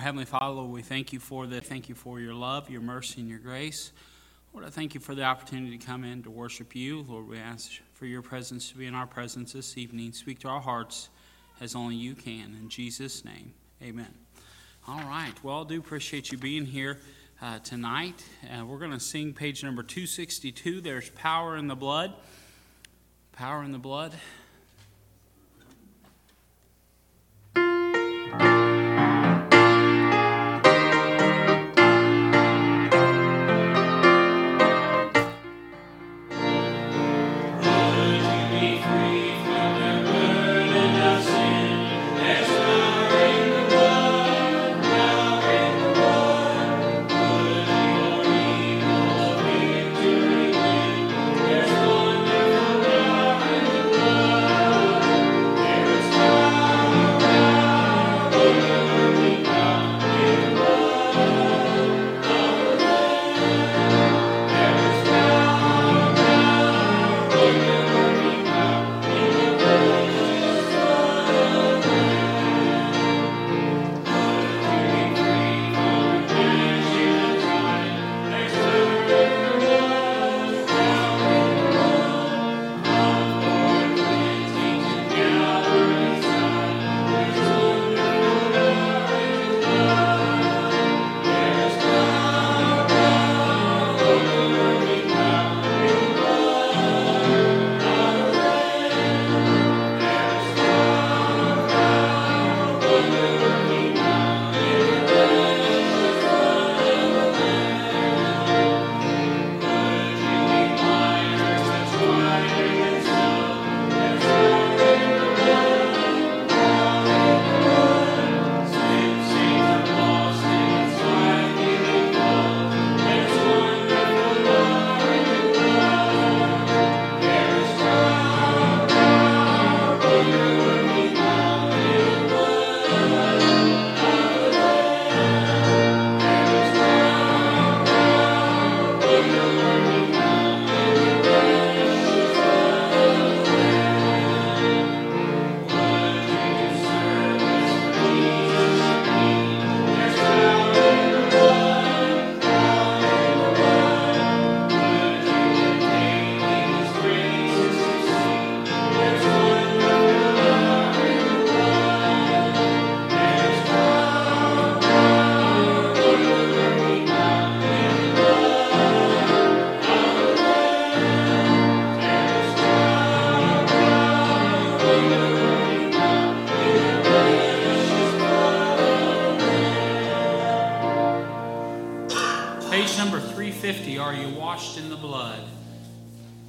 Heavenly Father, we thank you for the thank you for your love, your mercy, and your grace. Lord, I thank you for the opportunity to come in to worship you. Lord, we ask for your presence to be in our presence this evening. Speak to our hearts as only you can. In Jesus' name, amen. All right. Well, I do appreciate you being here uh, tonight. Uh, we're going to sing page number 262. There's Power in the Blood. Power in the Blood.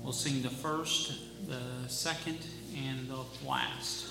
We'll sing the first, the second, and the last.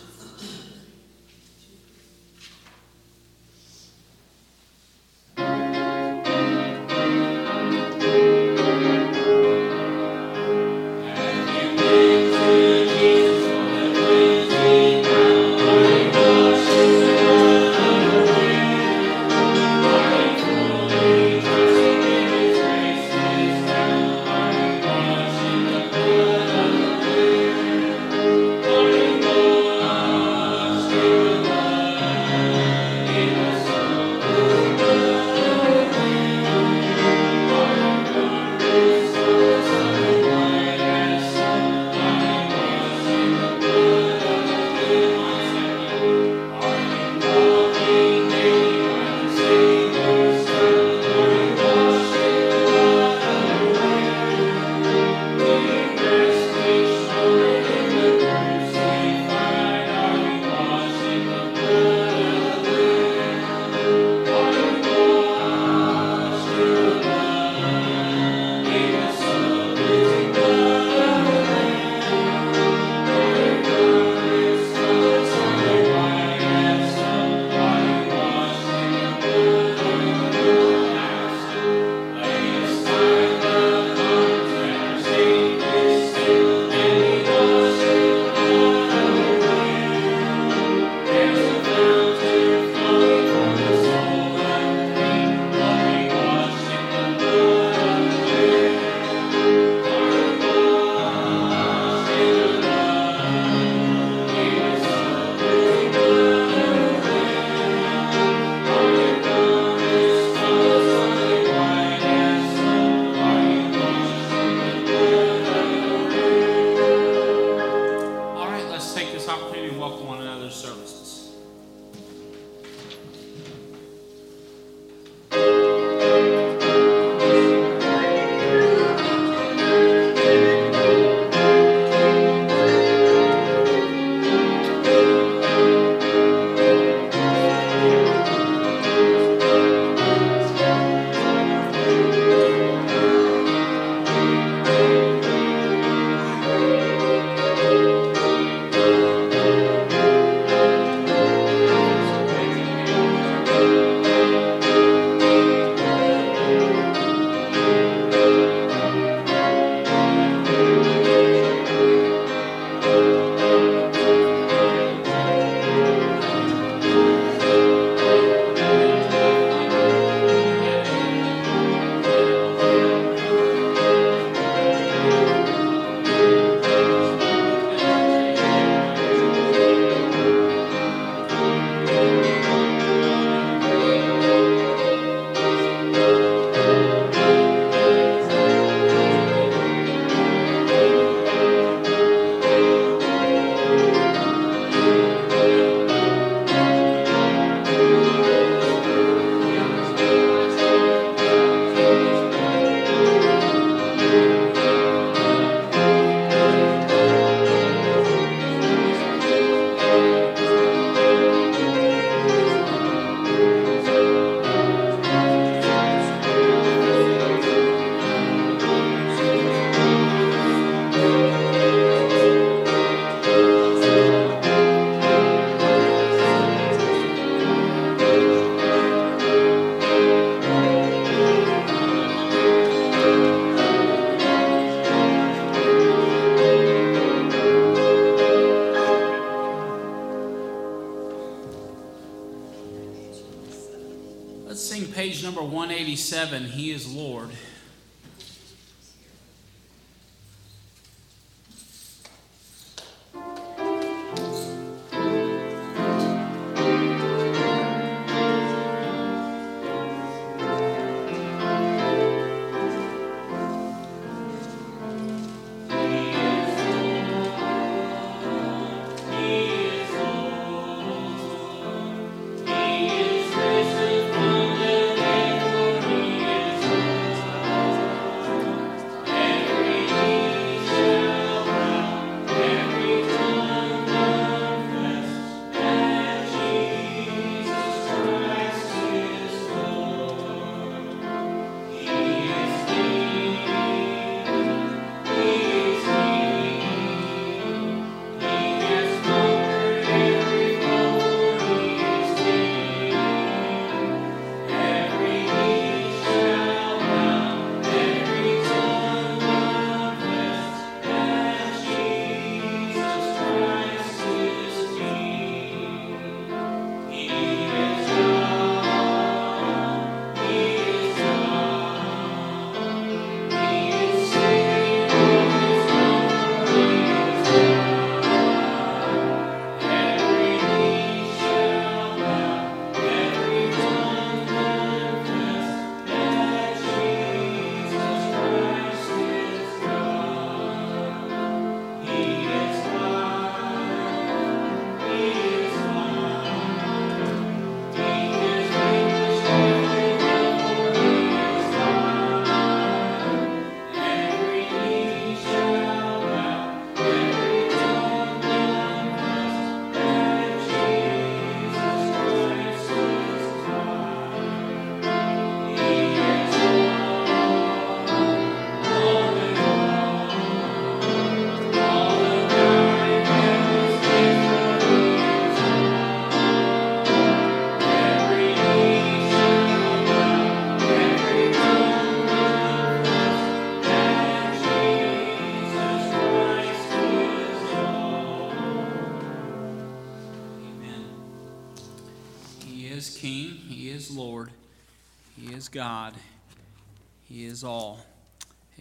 Is all.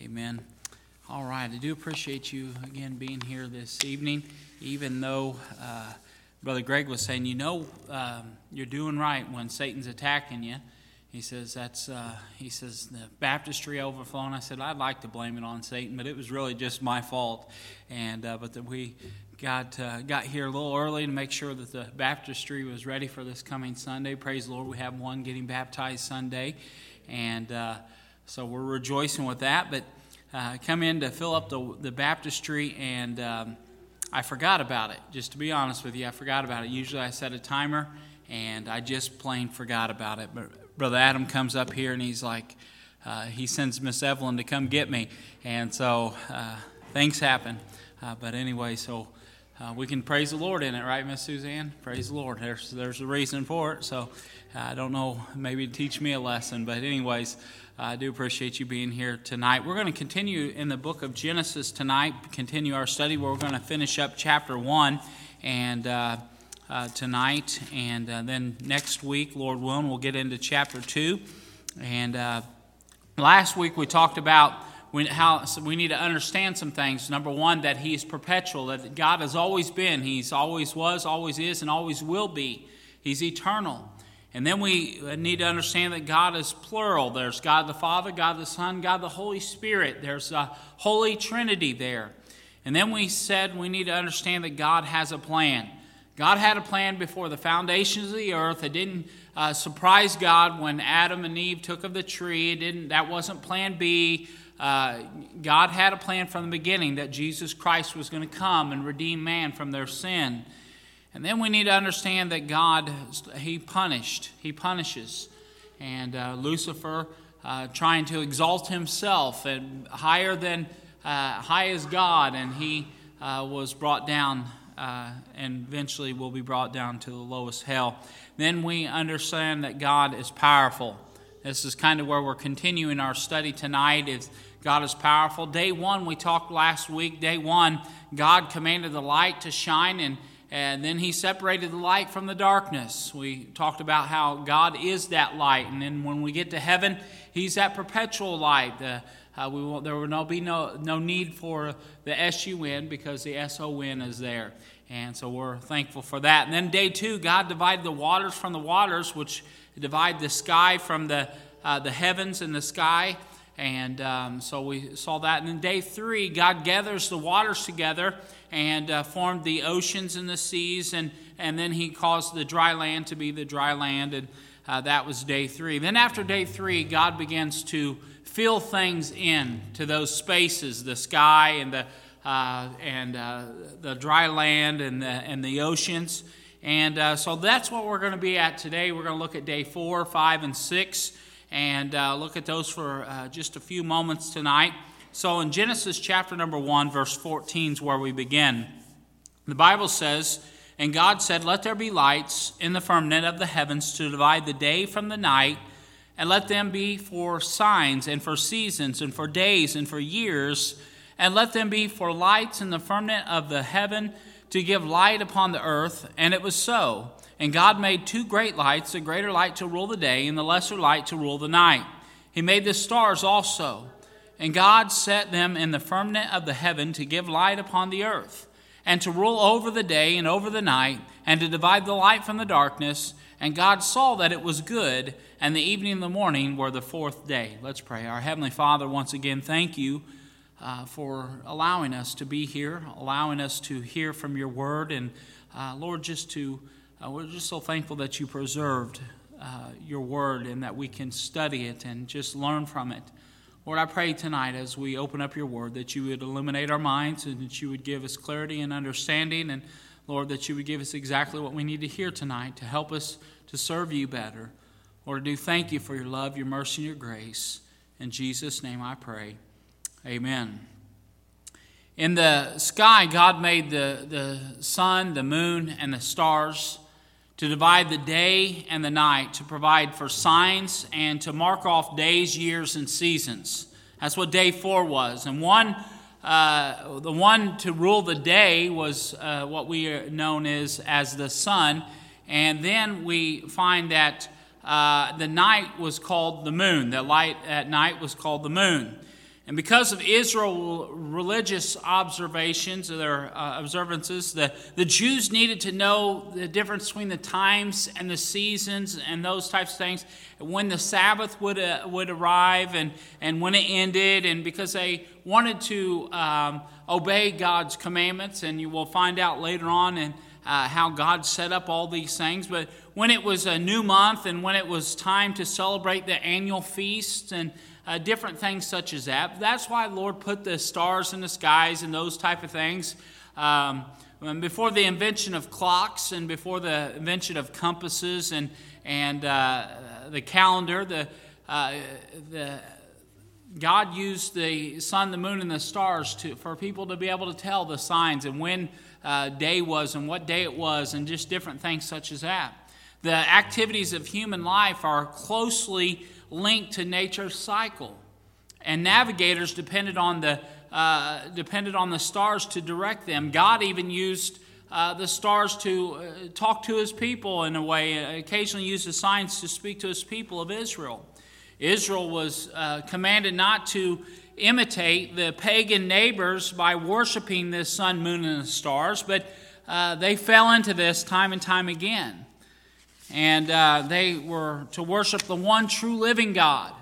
Amen. All right. I do appreciate you again being here this evening, even though uh, Brother Greg was saying, you know, um, you're doing right when Satan's attacking you. He says that's uh, he says the baptistry overflowing. I said I'd like to blame it on Satan, but it was really just my fault. And uh, but that we got uh, got here a little early to make sure that the baptistry was ready for this coming Sunday. Praise the Lord, we have one getting baptized Sunday, and uh, so we're rejoicing with that. But uh, come in to fill up the the baptistry, and um, I forgot about it. Just to be honest with you, I forgot about it. Usually I set a timer, and I just plain forgot about it. But Brother Adam comes up here, and he's like. Uh, he sends Miss Evelyn to come get me, and so uh, things happen. Uh, but anyway, so uh, we can praise the Lord in it, right, Miss Suzanne? Praise the Lord. There's there's a reason for it. So uh, I don't know, maybe teach me a lesson, but anyways, I do appreciate you being here tonight. We're going to continue in the book of Genesis tonight. Continue our study. Where we're going to finish up chapter one, and. Uh, uh, tonight, and uh, then next week, Lord willing, we'll get into chapter 2. And uh, last week we talked about we, how, so we need to understand some things. Number one, that He is perpetual, that God has always been, He's always was, always is, and always will be. He's eternal. And then we need to understand that God is plural. There's God the Father, God the Son, God the Holy Spirit. There's a Holy Trinity there. And then we said we need to understand that God has a plan. God had a plan before the foundations of the earth. It didn't uh, surprise God when Adam and Eve took of the tree. It didn't. That wasn't Plan B. Uh, God had a plan from the beginning that Jesus Christ was going to come and redeem man from their sin. And then we need to understand that God, He punished, He punishes. And uh, Lucifer, uh, trying to exalt himself and higher than, uh, high as God, and he uh, was brought down uh, and eventually will be brought down to the lowest hell. Then we understand that God is powerful. This is kind of where we're continuing our study tonight. Is God is powerful. Day one, we talked last week. Day one, God commanded the light to shine, and, and then he separated the light from the darkness. We talked about how God is that light. And then when we get to heaven, he's that perpetual light. The, uh, we will, there will no, be no, no need for the S-U-N because the S-O-N is there. And so we're thankful for that. And then day two, God divided the waters from the waters, which divide the sky from the, uh, the heavens and the sky. And um, so we saw that. And then day three, God gathers the waters together and uh, formed the oceans and the seas, and, and then he caused the dry land to be the dry land, and uh, that was day three. Then after day three, God begins to fill things in to those spaces, the sky and the uh, and uh, the dry land and the, and the oceans. And uh, so that's what we're going to be at today. We're going to look at day four, five, and six, and uh, look at those for uh, just a few moments tonight. So in Genesis chapter number 1, verse 14 is where we begin. The Bible says, And God said, Let there be lights in the firmament of the heavens to divide the day from the night, and let them be for signs and for seasons and for days and for years, and let them be for lights in the firmament of the heaven to give light upon the earth. And it was so. And God made two great lights, the greater light to rule the day, and the lesser light to rule the night. He made the stars also. And God set them in the firmament of the heaven to give light upon the earth, and to rule over the day and over the night, and to divide the light from the darkness. And God saw that it was good, and the evening and the morning were the fourth day. Let's pray. Our Heavenly Father, once again, thank you uh, for allowing us to be here, allowing us to hear from your word. And uh, Lord, just to, uh, we're just so thankful that you preserved uh, your word and that we can study it and just learn from it. Lord, I pray tonight as we open up your word that you would illuminate our minds and that you would give us clarity and understanding. And Lord, that you would give us exactly what we need to hear tonight to help us to serve you better. Lord, I do thank you for your love, your mercy, and your grace. In Jesus' name I pray. Amen. In the sky, God made the, the sun, the moon, and the stars to divide the day and the night, to provide for signs, and to mark off days, years, and seasons. That's what day four was. And one, uh, the one to rule the day was uh, what we are known as, as the sun. And then we find that uh, the night was called the moon. The light at night was called the moon. And because of Israel religious observations, or their uh, observances, the, the Jews needed to know the difference between the times and the seasons and those types of things, when the Sabbath would, uh, would arrive and, and when it ended, and because they wanted to um, obey God's commandments, and you will find out later on in uh, how God set up all these things. But when it was a new month and when it was time to celebrate the annual feast and uh, different things such as that. That's why Lord put the stars in the skies and those type of things. Um, before the invention of clocks and before the invention of compasses and, and uh, the calendar, the, uh, the, God used the sun, the moon, and the stars to, for people to be able to tell the signs and when uh, day was and what day it was and just different things such as that. The activities of human life are closely linked to nature's cycle. And navigators depended on the, uh, depended on the stars to direct them. God even used uh, the stars to uh, talk to his people in a way, uh, occasionally used the signs to speak to his people of Israel. Israel was uh, commanded not to imitate the pagan neighbors by worshiping the sun, moon, and the stars, but uh, they fell into this time and time again and uh, they were to worship the one true living God,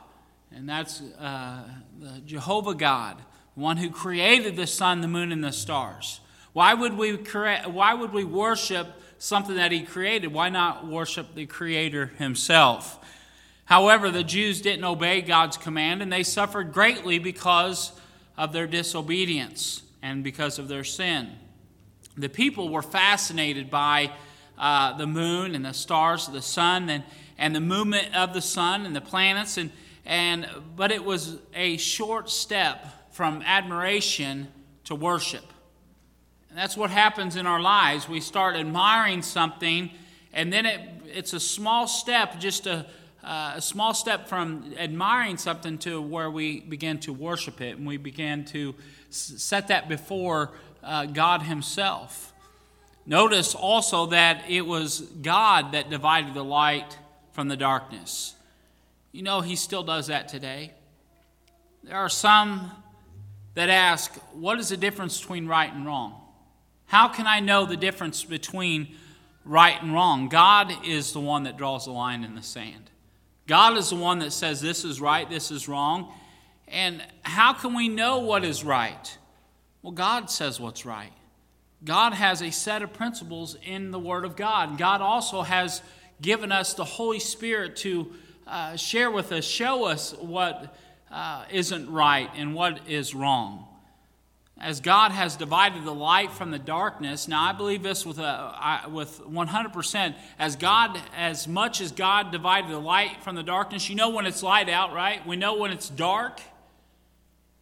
and that's uh, the Jehovah God, the one who created the sun, the moon, and the stars. Why would we cre- Why would we worship something that He created? Why not worship the Creator Himself? However, the Jews didn't obey God's command, and they suffered greatly because of their disobedience and because of their sin. The people were fascinated by uh, the moon and the stars, the sun, and, and the movement of the sun and the planets. And, and, but it was a short step from admiration to worship. And that's what happens in our lives. We start admiring something, and then it, it's a small step, just a, uh, a small step from admiring something to where we begin to worship it, and we begin to set that before uh, God Himself. Notice also that it was God that divided the light from the darkness. You know, He still does that today. There are some that ask, What is the difference between right and wrong? How can I know the difference between right and wrong? God is the one that draws the line in the sand. God is the one that says this is right, this is wrong. And how can we know what is right? Well, God says what's right. God has a set of principles in the Word of God. God also has given us the Holy Spirit to uh, share with us, show us what uh, not right and what is wrong. As God has divided the light from the darkness, now I believe this with, a, I, with 100%. As God, as much as God divided the light from the darkness, you know when it's light out, right? We know when it's dark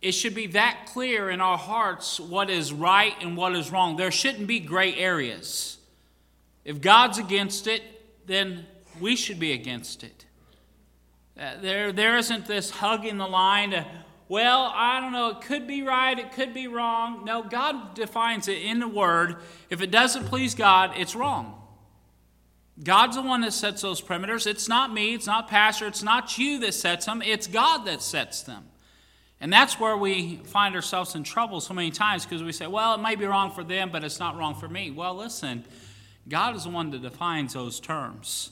it should be that clear in our hearts what is right and what is wrong. There shouldn't be gray areas. If God's against it, then we should be against it. Uh, there, there isn't this hugging the line. To, well, I don't know, it could be right, it could be wrong. No, God defines it in the Word. If it doesn't please God, it's wrong. God's the one that sets those perimeters. It's not me, it's not Pastor, it's not you that sets them, it's God that sets them. And that's where we find ourselves in trouble so many times because we say, well, it might be wrong for them, but it's not wrong for me. Well, listen, God is the one that defines those terms.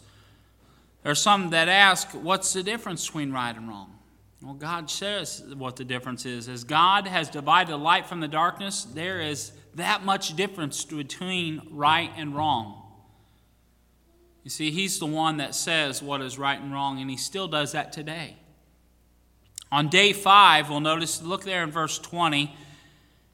There are some that ask, what's the difference between right and wrong? Well, God says what the difference is. As God has divided the light from the darkness, there is that much difference between right and wrong. You see, He's the one that says what is right and wrong, and He still does that today. On day five, we'll notice, look there in verse 20.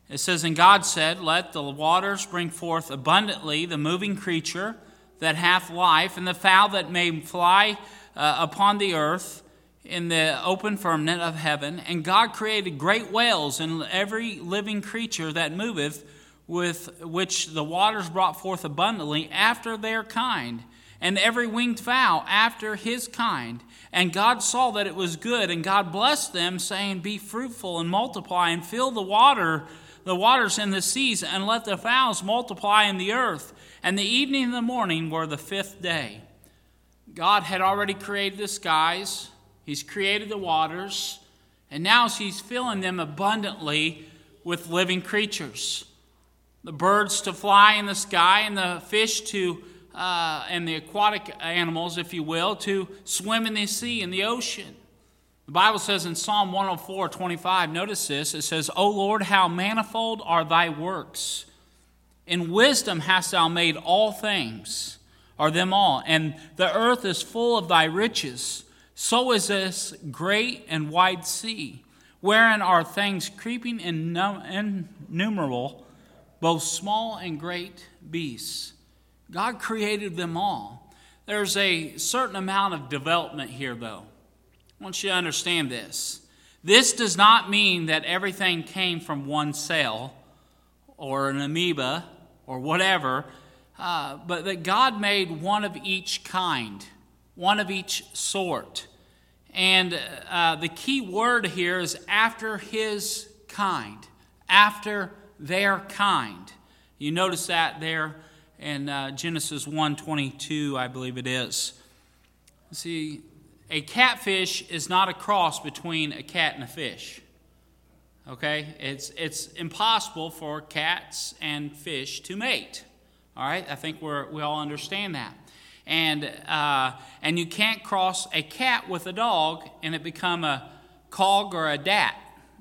It says, And God said, Let the waters bring forth abundantly the moving creature that hath life, and the fowl that may fly uh, upon the earth in the open firmament of heaven. And God created great whales and every living creature that moveth, with which the waters brought forth abundantly after their kind, and every winged fowl after his kind. And God saw that it was good, and God blessed them, saying, Be fruitful and multiply, and fill the water, the waters in the seas, and let the fowls multiply in the earth. And the evening and the morning were the fifth day. God had already created the skies, He's created the waters, and now He's filling them abundantly with living creatures. The birds to fly in the sky, and the fish to uh, and the aquatic animals, if you will, to swim in the sea, in the ocean. The Bible says in Psalm 104 25, notice this it says, O Lord, how manifold are thy works! In wisdom hast thou made all things, or them all, and the earth is full of thy riches. So is this great and wide sea, wherein are things creeping innumerable, both small and great beasts. God created them all. There's a certain amount of development here, though. I want you to understand this. This does not mean that everything came from one cell or an amoeba or whatever, uh, but that God made one of each kind, one of each sort. And uh, the key word here is after his kind, after their kind. You notice that there in uh, Genesis 1:22, I believe it is. See, a catfish is not a cross between a cat and a fish. Okay? It's, it's impossible for cats and fish to mate. All right? I think we're, we all understand that. And, uh, and you can't cross a cat with a dog and it become a cog or a dat.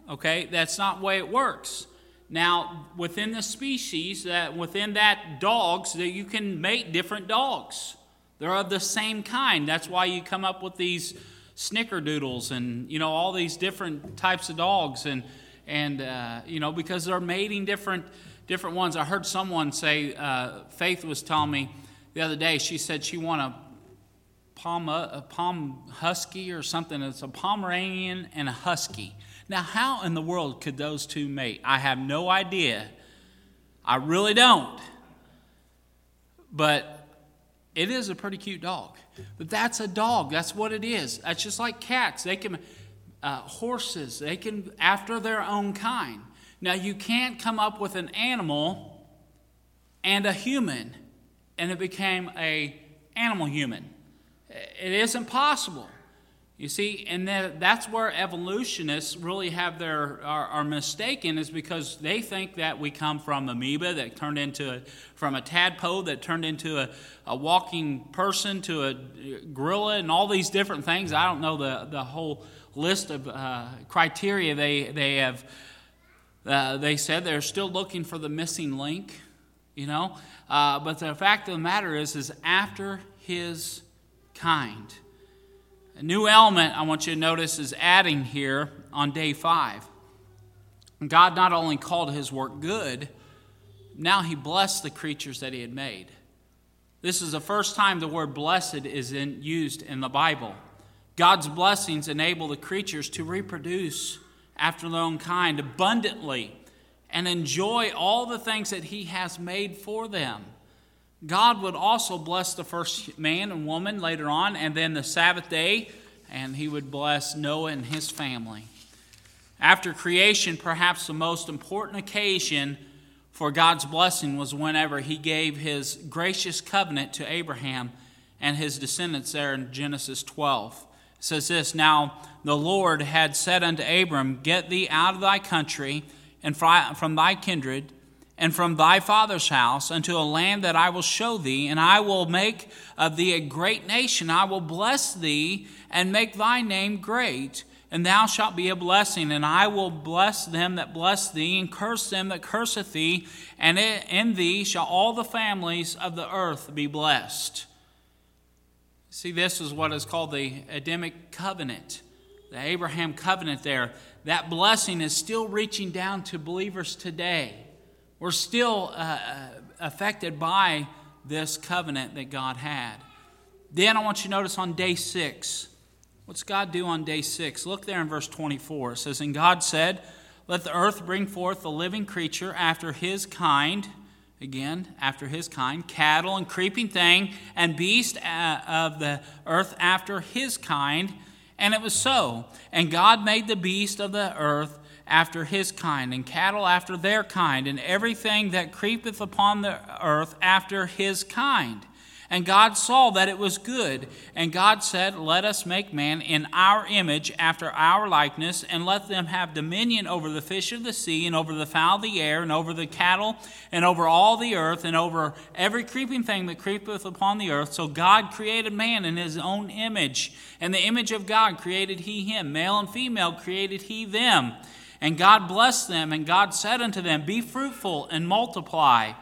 Okay? That's not the way it works. Now, within the species, that within that dogs, that you can mate different dogs. They're of the same kind. That's why you come up with these snickerdoodles and you know all these different types of dogs and and uh, you know because they're mating different different ones. I heard someone say uh, Faith was telling me the other day. She said she want a palm a palm husky or something. It's a Pomeranian and a husky. Now, how in the world could those two mate? I have no idea. I really don't. But it is a pretty cute dog. But that's a dog. That's what it is. That's just like cats. They can, uh, horses, they can, after their own kind. Now, you can't come up with an animal and a human, and it became a animal human. It isn't possible. You see, and that's where evolutionists really have their are, are, mistaken is because they think that we come from amoeba that turned into a, from a tadpole that turned into a, a walking person to a gorilla and all these different things. I don't know the, the whole list of uh, criteria they they have. Uh, they said they're still looking for the missing link, you know. Uh, but the fact of the matter is, is after his kind. A new element I want you to notice is adding here on day five. God not only called his work good, now he blessed the creatures that he had made. This is the first time the word blessed is in, used in the Bible. God's blessings enable the creatures to reproduce after their own kind abundantly and enjoy all the things that he has made for them. God would also bless the first man and woman later on, and then the Sabbath day, and he would bless Noah and his family. After creation, perhaps the most important occasion for God's blessing was whenever he gave his gracious covenant to Abraham and his descendants there in Genesis 12. It says this Now the Lord had said unto Abram, Get thee out of thy country and from thy kindred and from thy father's house unto a land that I will show thee, and I will make of thee a great nation. I will bless thee and make thy name great, and thou shalt be a blessing. And I will bless them that bless thee, and curse them that curseth thee, and in thee shall all the families of the earth be blessed. See, this is what is called the Adamic covenant, the Abraham covenant there. That blessing is still reaching down to believers today. We're still uh, uh, affected by this covenant that God had. Then I want you to notice on day six, what's God do on day six? Look there in verse 24. It says, And God said, Let the earth bring forth a living creature after his kind. Again, after his kind, cattle and creeping thing, and beast uh, of the earth after his kind. And it was so. And God made the beast of the earth after his kind, and cattle after their kind, and everything that creepeth upon the earth after his kind. And God saw that it was good. And God said, Let us make man in our image, after our likeness, and let them have dominion over the fish of the sea, and over the fowl of the air, and over the cattle, and over all the earth, and over every creeping thing that creepeth upon the earth. So God created man in his own image. And the image of God created he him. Male and female created he them. And God blessed them, and God said unto them, Be fruitful and multiply,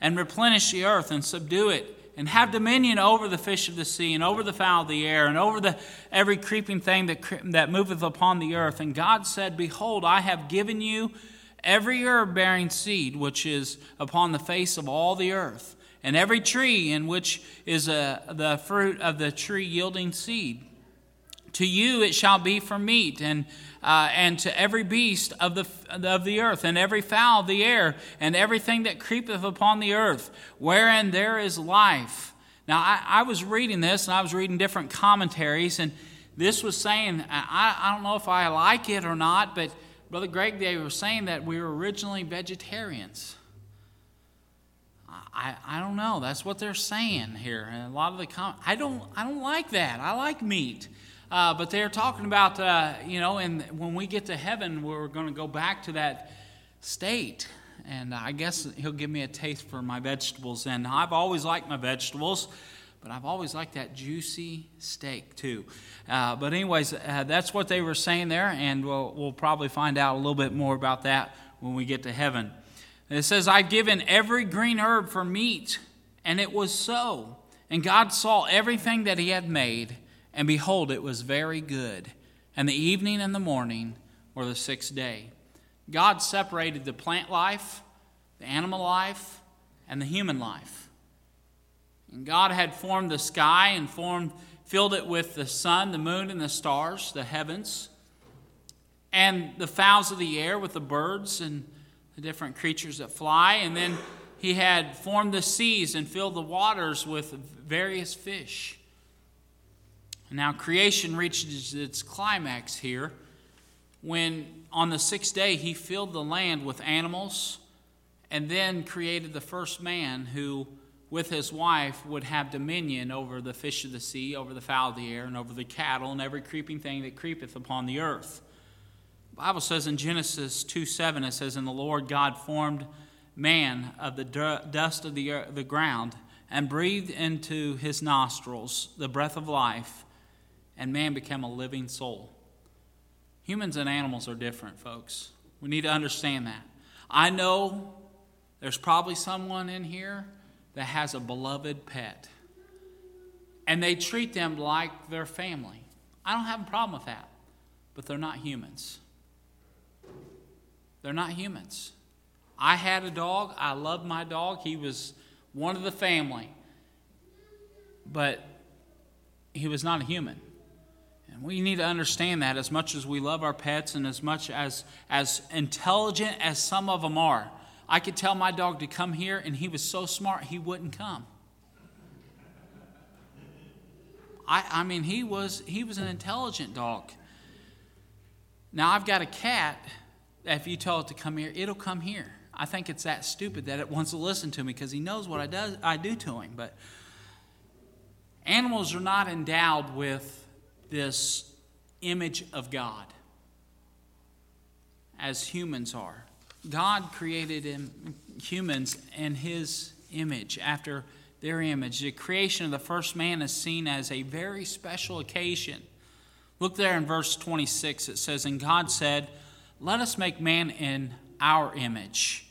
and replenish the earth and subdue it, and have dominion over the fish of the sea, and over the fowl of the air, and over the, every creeping thing that, that moveth upon the earth. And God said, Behold, I have given you every herb bearing seed which is upon the face of all the earth, and every tree in which is a, the fruit of the tree yielding seed. To you it shall be for meat, and uh, and to every beast of the, of the earth, and every fowl of the air, and everything that creepeth upon the earth, wherein there is life. Now, I, I was reading this, and I was reading different commentaries, and this was saying, I, I don't know if I like it or not, but Brother Greg, they were saying that we were originally vegetarians. I, I don't know. That's what they're saying here. And a lot of the com- I don't I don't like that. I like meat. Uh, but they're talking about, uh, you know, and when we get to heaven, we're going to go back to that state. And I guess he'll give me a taste for my vegetables. And I've always liked my vegetables, but I've always liked that juicy steak too. Uh, but, anyways, uh, that's what they were saying there, and we'll, we'll probably find out a little bit more about that when we get to heaven. It says, I've given every green herb for meat, and it was so. And God saw everything that He had made and behold, it was very good. And the evening and the morning were the sixth day. God separated the plant life, the animal life, and the human life. And God had formed the sky and formed, filled it with the sun, the moon, and the stars, the heavens, and the fowls of the air with the birds and the different creatures that fly. And then he had formed the seas and filled the waters with various fish. Now, creation reaches its climax here when on the sixth day he filled the land with animals and then created the first man who, with his wife, would have dominion over the fish of the sea, over the fowl of the air, and over the cattle, and every creeping thing that creepeth upon the earth. The Bible says in Genesis 2 7, it says, And the Lord God formed man of the dust of the, the ground and breathed into his nostrils the breath of life, and man became a living soul. Humans and animals are different, folks. We need to understand that. I know there's probably someone in here that has a beloved pet, and they treat them like their family. I don't have a problem with that, but they're not humans. They're not humans. I had a dog. I loved my dog. He was one of the family. But he was not a human. And we need to understand that as much as we love our pets and as much as, as intelligent as some of them are. I could tell my dog to come here, and he was so smart he wouldn't come. I, I mean, he was, he was an intelligent dog. Now, I've got a cat. If you tell it to come here, it'll come here. I think it's that stupid that it wants to listen to me because he knows what I, does, I do to him. But animals are not endowed with this image of God as humans are. God created in humans in his image, after their image. The creation of the first man is seen as a very special occasion. Look there in verse 26, it says, And God said, Let us make man in our image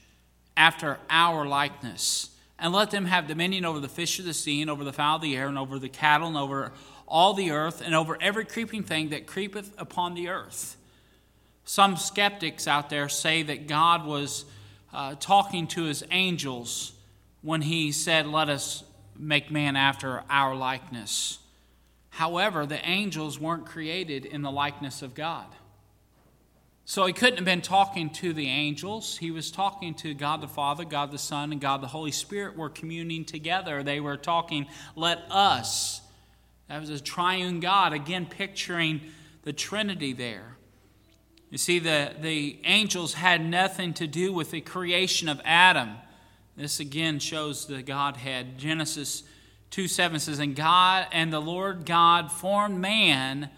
after our likeness. And let them have dominion over the fish of the sea, and over the fowl of the air, and over the cattle, and over all the earth, and over every creeping thing that creepeth upon the earth. Some skeptics out there say that God was uh, talking to his angels when he said, Let us make man after our likeness. However, the angels weren't created in the likeness of God. So he couldn't have been talking to the angels. He was talking to God the Father, God the Son, and God the Holy Spirit were communing together. They were talking, let us. That was a triune God, again picturing the Trinity there. You see, the, the angels had nothing to do with the creation of Adam. This again shows the Godhead. Genesis 2 7 says, And God and the Lord God formed man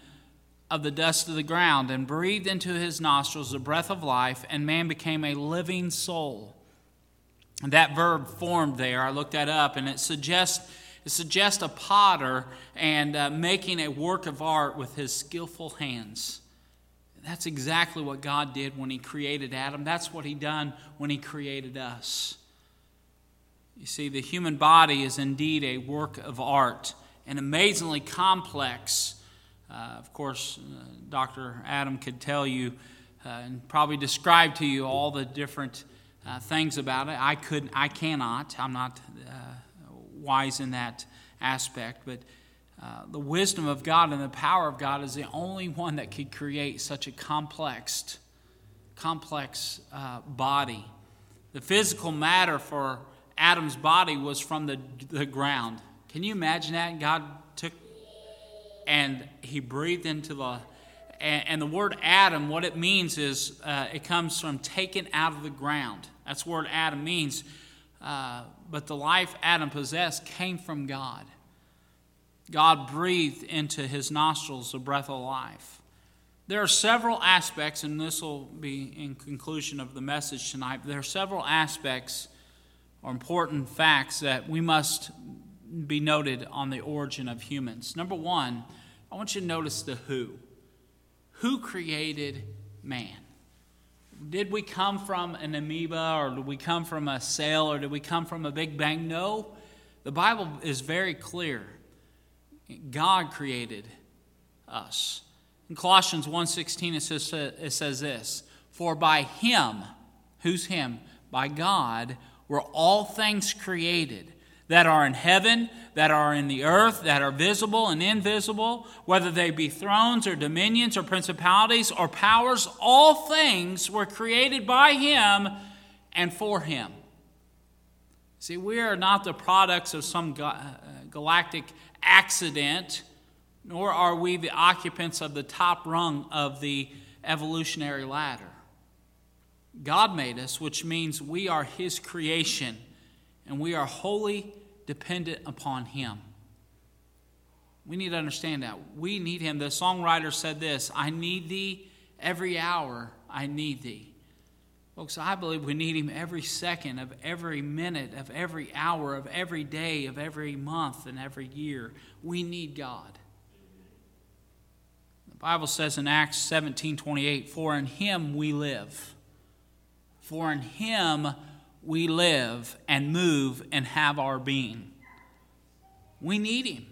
of the dust of the ground and breathed into his nostrils the breath of life, and man became a living soul. And that verb formed there, I looked that up, and it suggests, it suggests a potter and uh, making a work of art with his skillful hands. That's exactly what God did when He created Adam. That's what He done when He created us. You see, the human body is indeed a work of art, and amazingly complex uh, of course, uh, Dr. Adam could tell you uh, and probably describe to you all the different uh, things about it. I could, I cannot. I'm not uh, wise in that aspect, but uh, the wisdom of God and the power of God is the only one that could create such a complex, complex body. The physical matter for Adam's body was from the, the ground. Can you imagine that? God took and he breathed into the and, and the word adam what it means is uh, it comes from taken out of the ground that's what adam means uh, but the life adam possessed came from god god breathed into his nostrils the breath of life there are several aspects and this will be in conclusion of the message tonight there are several aspects or important facts that we must be noted on the origin of humans number one I want you to notice the who. Who created man? Did we come from an amoeba or did we come from a cell or did we come from a big bang? No. The Bible is very clear. God created us. In Colossians 1:16 it says, it says this, "For by him, who's him? By God were all things created." That are in heaven, that are in the earth, that are visible and invisible, whether they be thrones or dominions or principalities or powers, all things were created by Him and for Him. See, we are not the products of some uh, galactic accident, nor are we the occupants of the top rung of the evolutionary ladder. God made us, which means we are His creation and we are wholly dependent upon Him. We need to understand that. We need Him. The songwriter said this I need Thee every hour, I need Thee. Folks, I believe we need Him every second of every minute, of every hour, of every day, of every month, and every year. We need God. The Bible says in Acts 17 28, For in Him we live. For in Him we live and move and have our being. We need Him.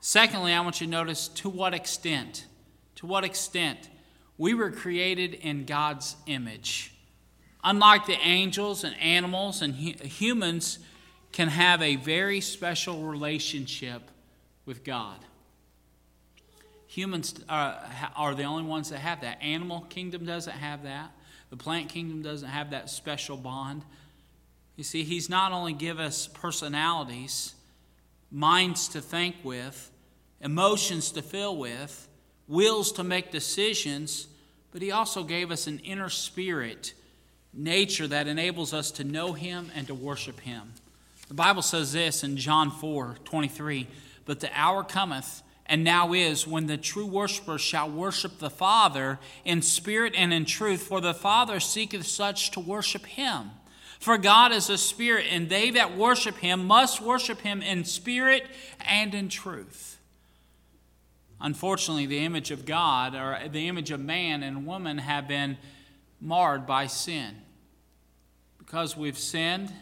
Secondly, I want you to notice to what extent. To what extent we were created in God's image. Unlike the angels and animals and humans, can have a very special relationship with God. Humans are, uh, are the only ones that have that. Animal kingdom doesn't have that. The plant kingdom doesn't have that special bond. You see, He's not only give us personalities, minds to think with, emotions to feel with, wills to make decisions, but He also gave us an inner spirit, nature that enables us to know Him and to worship Him. The Bible says this in John 4 23, but the hour cometh and now is when the true worshiper shall worship the Father in spirit and in truth, for the Father seeketh such to worship him. For God is a spirit, and they that worship him must worship him in spirit and in truth. Unfortunately, the image of God, or the image of man and woman, have been marred by sin. Because we've sinned,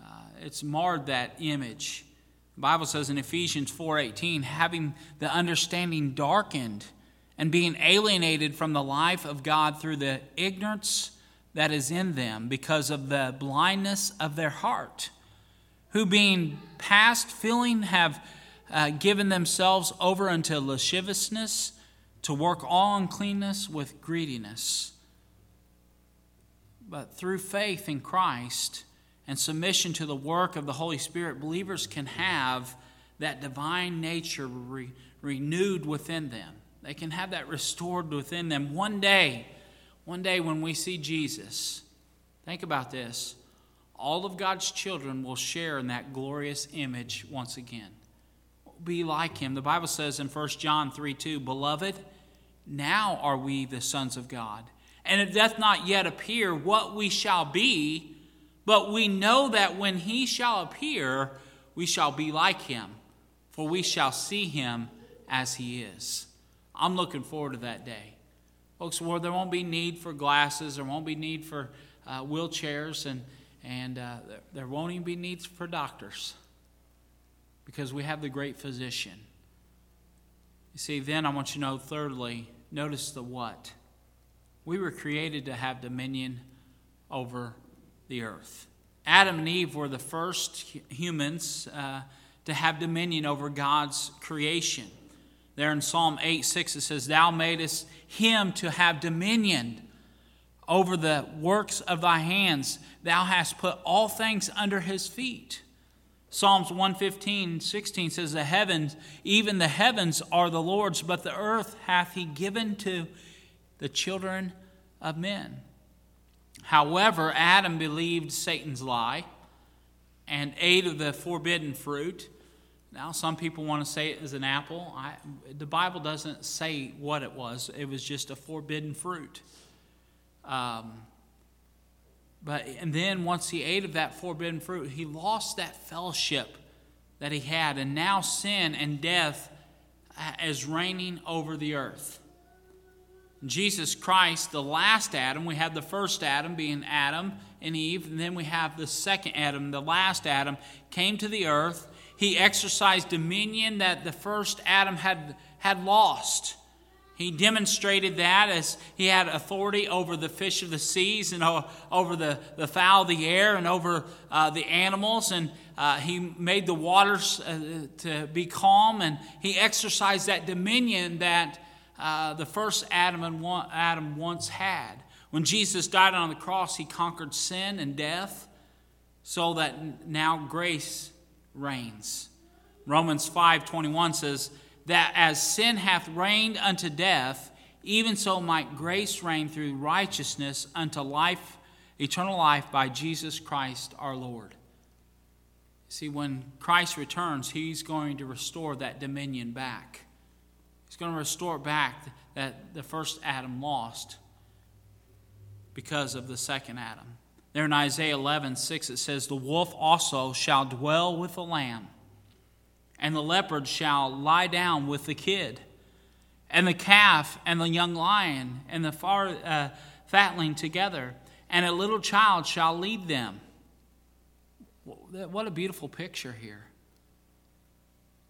uh, it's marred that image. Bible says in Ephesians 4:18, having the understanding darkened and being alienated from the life of God through the ignorance that is in them because of the blindness of their heart, who being past feeling have uh, given themselves over unto lasciviousness to work all uncleanness with greediness. But through faith in Christ, and submission to the work of the Holy Spirit, believers can have that divine nature re- renewed within them. They can have that restored within them. One day, one day when we see Jesus, think about this all of God's children will share in that glorious image once again. Be like him. The Bible says in 1 John 3 2, Beloved, now are we the sons of God. And it doth not yet appear what we shall be but we know that when he shall appear, we shall be like him, for we shall see him as he is. I'm looking forward to that day. Folks, where there won't be need for glasses, there won't be need for uh, wheelchairs, and, and uh, there won't even be needs for doctors because we have the great physician. You see, then I want you to know, thirdly, notice the what. We were created to have dominion over the earth. Adam and Eve were the first humans uh, to have dominion over God's creation. There in Psalm 8 6, it says, Thou madest him to have dominion over the works of thy hands. Thou hast put all things under his feet. Psalms 115, 16 says, The heavens, even the heavens are the Lord's, but the earth hath he given to the children of men. However, Adam believed Satan's lie and ate of the forbidden fruit. Now, some people want to say it is an apple. I, the Bible doesn't say what it was, it was just a forbidden fruit. Um, but and then once he ate of that forbidden fruit, he lost that fellowship that he had, and now sin and death is reigning over the earth. Jesus Christ, the last Adam, we have the first Adam being Adam and Eve, and then we have the second Adam, the last Adam, came to the earth. He exercised dominion that the first Adam had, had lost. He demonstrated that as he had authority over the fish of the seas and over the, the fowl of the air and over uh, the animals. And uh, he made the waters uh, to be calm. And he exercised that dominion that uh, the first Adam and one, Adam once had. When Jesus died on the cross, he conquered sin and death so that now grace reigns. Romans 5:21 says that as sin hath reigned unto death, even so might grace reign through righteousness unto life, eternal life by Jesus Christ our Lord. See, when Christ returns, he's going to restore that dominion back. He's going to restore back that the first Adam lost because of the second Adam. There in Isaiah 11, 6, it says, The wolf also shall dwell with the lamb, and the leopard shall lie down with the kid and the calf and the young lion and the far, uh, fatling together, and a little child shall lead them. What a beautiful picture here.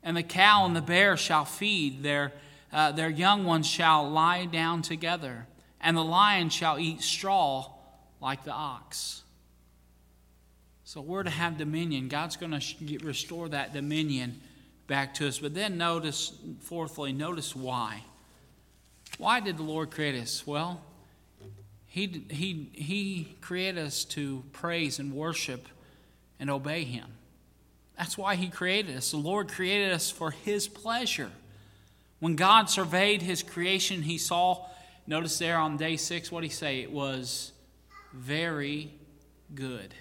And the cow and the bear shall feed, their, uh, their young ones shall lie down together, and the lion shall eat straw like the ox. So we're to have dominion. God's going to restore that dominion back to us. But then notice, fourthly, notice why. Why did the Lord create us? Well, he, he, he created us to praise and worship and obey Him. That's why He created us. The Lord created us for His pleasure. When God surveyed His creation, He saw, notice there on day six, what did He say? It was very good.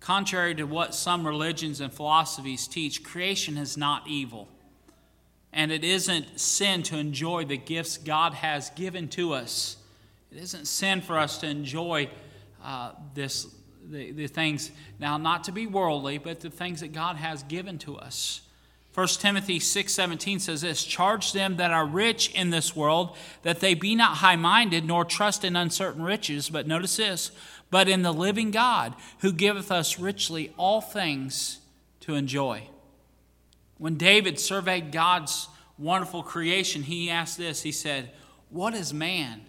Contrary to what some religions and philosophies teach, creation is not evil and it isn't sin to enjoy the gifts God has given to us. It isn't sin for us to enjoy uh, this, the, the things, now not to be worldly, but the things that God has given to us. 1 Timothy 6:17 says this, charge them that are rich in this world that they be not high-minded nor trust in uncertain riches, but notice this, but in the living God, who giveth us richly all things to enjoy. When David surveyed God's wonderful creation, he asked this He said, What is man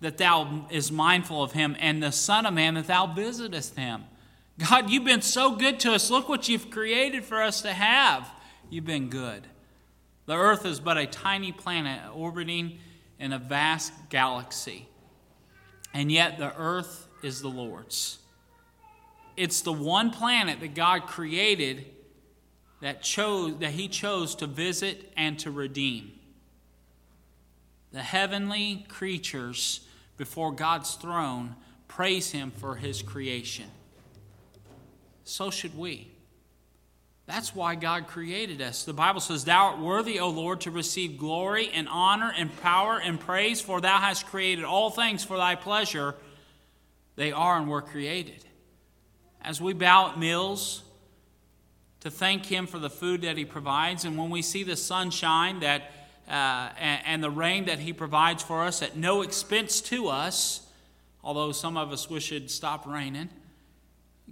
that thou is mindful of him, and the Son of Man that thou visitest him? God, you've been so good to us. Look what you've created for us to have. You've been good. The earth is but a tiny planet orbiting in a vast galaxy. And yet the earth is the Lord's. It's the one planet that God created that chose that he chose to visit and to redeem. The heavenly creatures before God's throne praise him for his creation. So should we. That's why God created us. The Bible says, Thou art worthy, O Lord, to receive glory and honor and power and praise, for thou hast created all things for thy pleasure. They are and were created. As we bow at meals, to thank Him for the food that He provides. And when we see the sunshine that, uh, and, and the rain that He provides for us at no expense to us, although some of us wish it'd stop raining,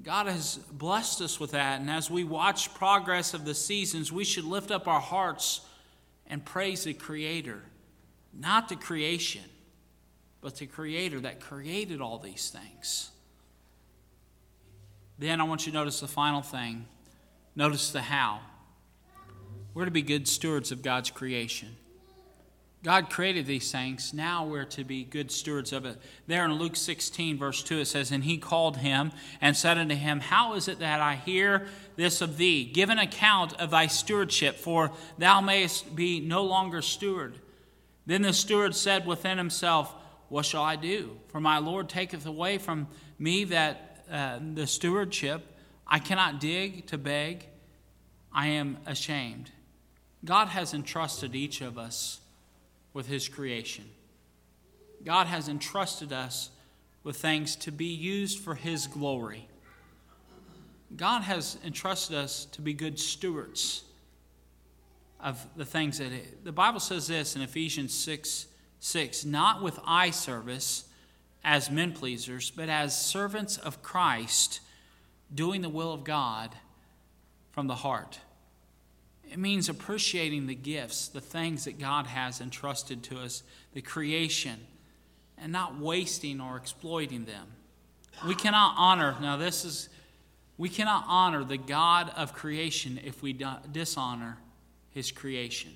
God has blessed us with that. And as we watch progress of the seasons, we should lift up our hearts and praise the Creator, not the creation, but the Creator that created all these things. Then I want you to notice the final thing Notice the how. We're to be good stewards of God's creation. God created these things. Now we're to be good stewards of it. There in Luke 16, verse 2, it says, And he called him and said unto him, How is it that I hear this of thee? Give an account of thy stewardship, for thou mayest be no longer steward. Then the steward said within himself, What shall I do? For my Lord taketh away from me that uh, the stewardship. I cannot dig to beg. I am ashamed. God has entrusted each of us with His creation. God has entrusted us with things to be used for His glory. God has entrusted us to be good stewards of the things that it, the Bible says this in Ephesians 6 6 not with eye service as men pleasers, but as servants of Christ doing the will of God from the heart. It means appreciating the gifts, the things that God has entrusted to us, the creation, and not wasting or exploiting them. We cannot honor, now, this is, we cannot honor the God of creation if we dishonor his creation.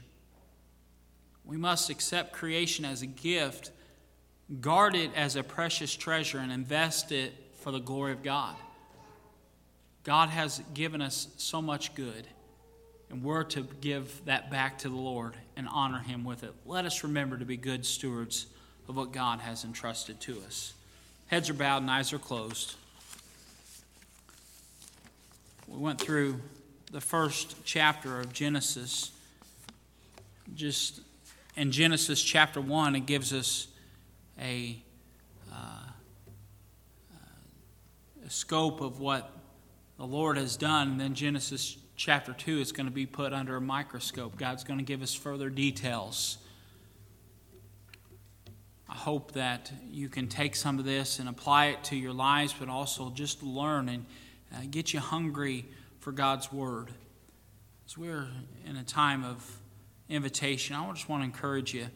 We must accept creation as a gift, guard it as a precious treasure, and invest it for the glory of God. God has given us so much good, and we're to give that back to the Lord and honor Him with it. Let us remember to be good stewards of what God has entrusted to us. Heads are bowed and eyes are closed. We went through the first chapter of Genesis. Just in Genesis chapter 1, it gives us a, uh, a scope of what the Lord has done. And then Genesis chapter 2 is going to be put under a microscope. God's going to give us further details. I hope that you can take some of this and apply it to your lives, but also just learn and uh, get you hungry for God's Word. As we're in a time of invitation, I just want to encourage you.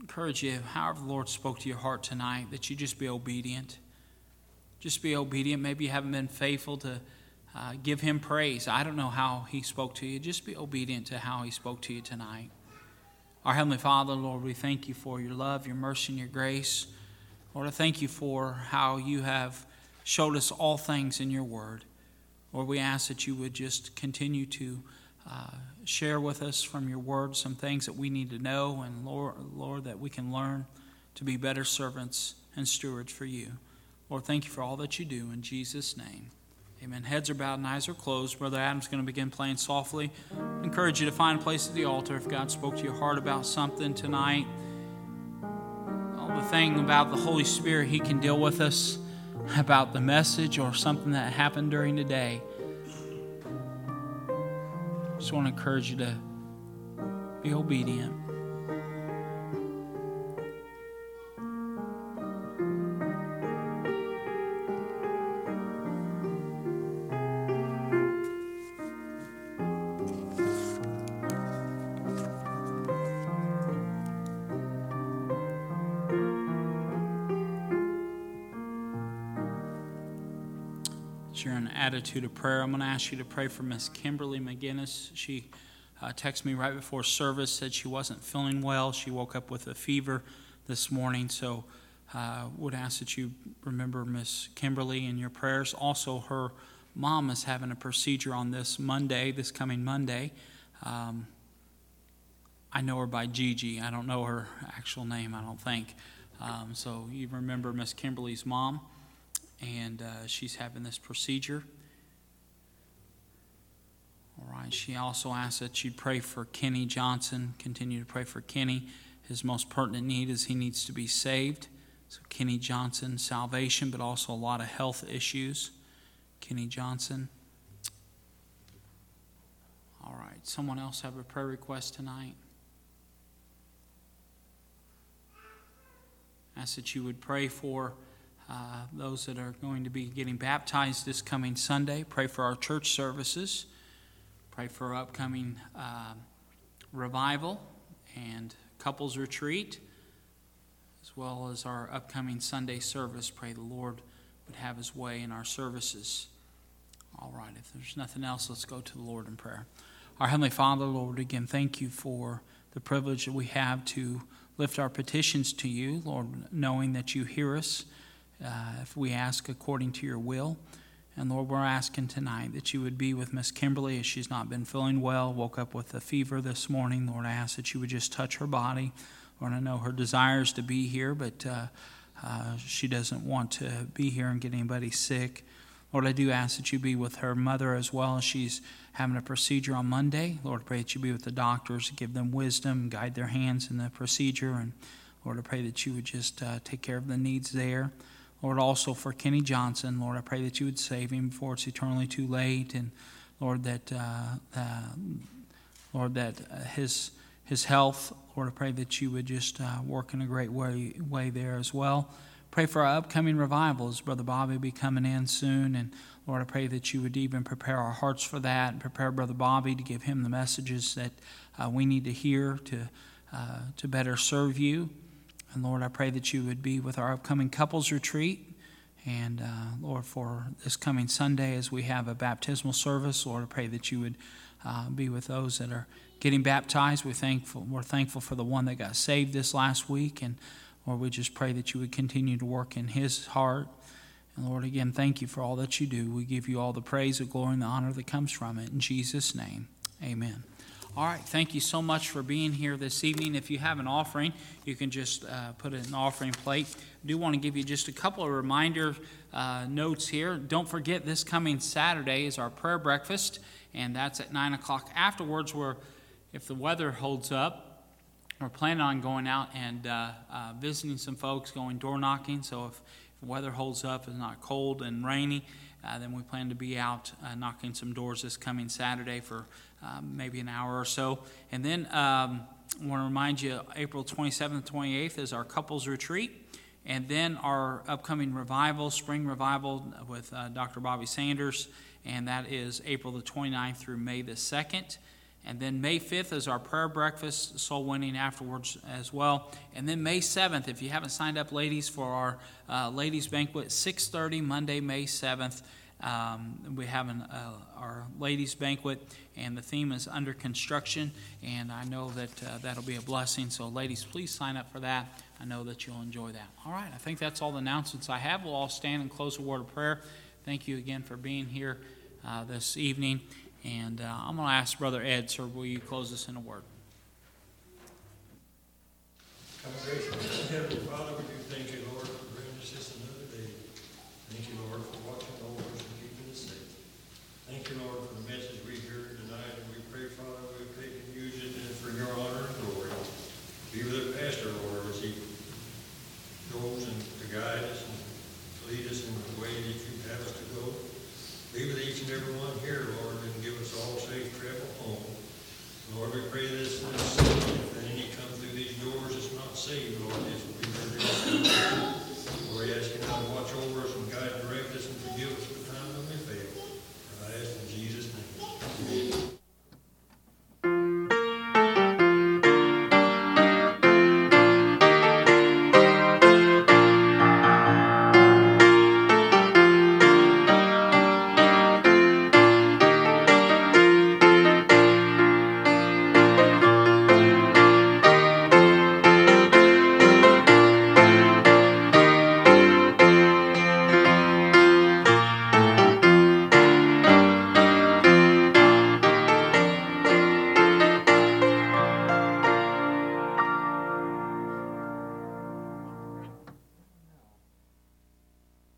Encourage you, however the Lord spoke to your heart tonight, that you just be obedient. Just be obedient. Maybe you haven't been faithful to uh, give him praise. I don't know how he spoke to you. Just be obedient to how he spoke to you tonight. Our Heavenly Father, Lord, we thank you for your love, your mercy, and your grace. Lord, I thank you for how you have showed us all things in your word. Lord, we ask that you would just continue to uh, share with us from your word some things that we need to know, and Lord, Lord, that we can learn to be better servants and stewards for you. Lord, thank you for all that you do in Jesus' name. Amen. Heads are bowed and eyes are closed. Brother Adam's going to begin playing softly. I encourage you to find a place at the altar if God spoke to your heart about something tonight. All the thing about the Holy Spirit, He can deal with us about the message or something that happened during the day. Just want to encourage you to be obedient. Attitude of prayer. I'm going to ask you to pray for Miss Kimberly McGinnis. She uh, texted me right before service, said she wasn't feeling well. She woke up with a fever this morning, so uh, would ask that you remember Miss Kimberly in your prayers. Also, her mom is having a procedure on this Monday, this coming Monday. Um, I know her by Gigi. I don't know her actual name, I don't think. Um, so you remember Miss Kimberly's mom and uh, she's having this procedure. All right. She also asked that you'd pray for Kenny Johnson. Continue to pray for Kenny. His most pertinent need is he needs to be saved. So, Kenny Johnson, salvation, but also a lot of health issues. Kenny Johnson. All right. Someone else have a prayer request tonight? Ask that you would pray for uh, those that are going to be getting baptized this coming Sunday. Pray for our church services. Pray for our upcoming uh, revival and couples retreat, as well as our upcoming Sunday service. Pray the Lord would have his way in our services. All right, if there's nothing else, let's go to the Lord in prayer. Our Heavenly Father, Lord, again, thank you for the privilege that we have to lift our petitions to you, Lord, knowing that you hear us uh, if we ask according to your will. And Lord, we're asking tonight that you would be with Miss Kimberly as she's not been feeling well, woke up with a fever this morning. Lord, I ask that you would just touch her body. Lord, I know her desires to be here, but uh, uh, she doesn't want to be here and get anybody sick. Lord, I do ask that you be with her mother as well. She's having a procedure on Monday. Lord, I pray that you be with the doctors, give them wisdom, guide their hands in the procedure. And Lord, I pray that you would just uh, take care of the needs there. Lord, also for Kenny Johnson, Lord, I pray that you would save him before it's eternally too late. And Lord, that, uh, uh, Lord, that uh, his, his health, Lord, I pray that you would just uh, work in a great way, way there as well. Pray for our upcoming revivals. Brother Bobby will be coming in soon. And Lord, I pray that you would even prepare our hearts for that and prepare Brother Bobby to give him the messages that uh, we need to hear to, uh, to better serve you. And Lord, I pray that you would be with our upcoming couples retreat. And uh, Lord, for this coming Sunday, as we have a baptismal service, Lord, I pray that you would uh, be with those that are getting baptized. We're thankful, we're thankful for the one that got saved this last week. And Lord, we just pray that you would continue to work in his heart. And Lord, again, thank you for all that you do. We give you all the praise, the glory, and the honor that comes from it. In Jesus' name, Amen. All right, thank you so much for being here this evening. If you have an offering, you can just uh, put it in the offering plate. I do want to give you just a couple of reminder uh, notes here. Don't forget, this coming Saturday is our prayer breakfast, and that's at 9 o'clock. Afterwards, we're, if the weather holds up, we're planning on going out and uh, uh, visiting some folks, going door knocking. So if the weather holds up, it's not cold and rainy, uh, then we plan to be out uh, knocking some doors this coming Saturday for um, maybe an hour or so. And then um, I want to remind you, April 27th, 28th is our couples retreat. And then our upcoming revival, spring revival with uh, Dr. Bobby Sanders, and that is April the 29th through May the 2nd. And then May 5th is our prayer breakfast, soul winning afterwards as well. And then May 7th, if you haven't signed up, ladies, for our uh, ladies banquet, 6:30 Monday, May 7th. Um, we have an, uh, our ladies banquet, and the theme is under construction. And I know that uh, that'll be a blessing. So, ladies, please sign up for that. I know that you'll enjoy that. All right, I think that's all the announcements I have. We'll all stand and close a word of prayer. Thank you again for being here uh, this evening. And uh, I'm going to ask Brother Ed, sir, will you close us in a word?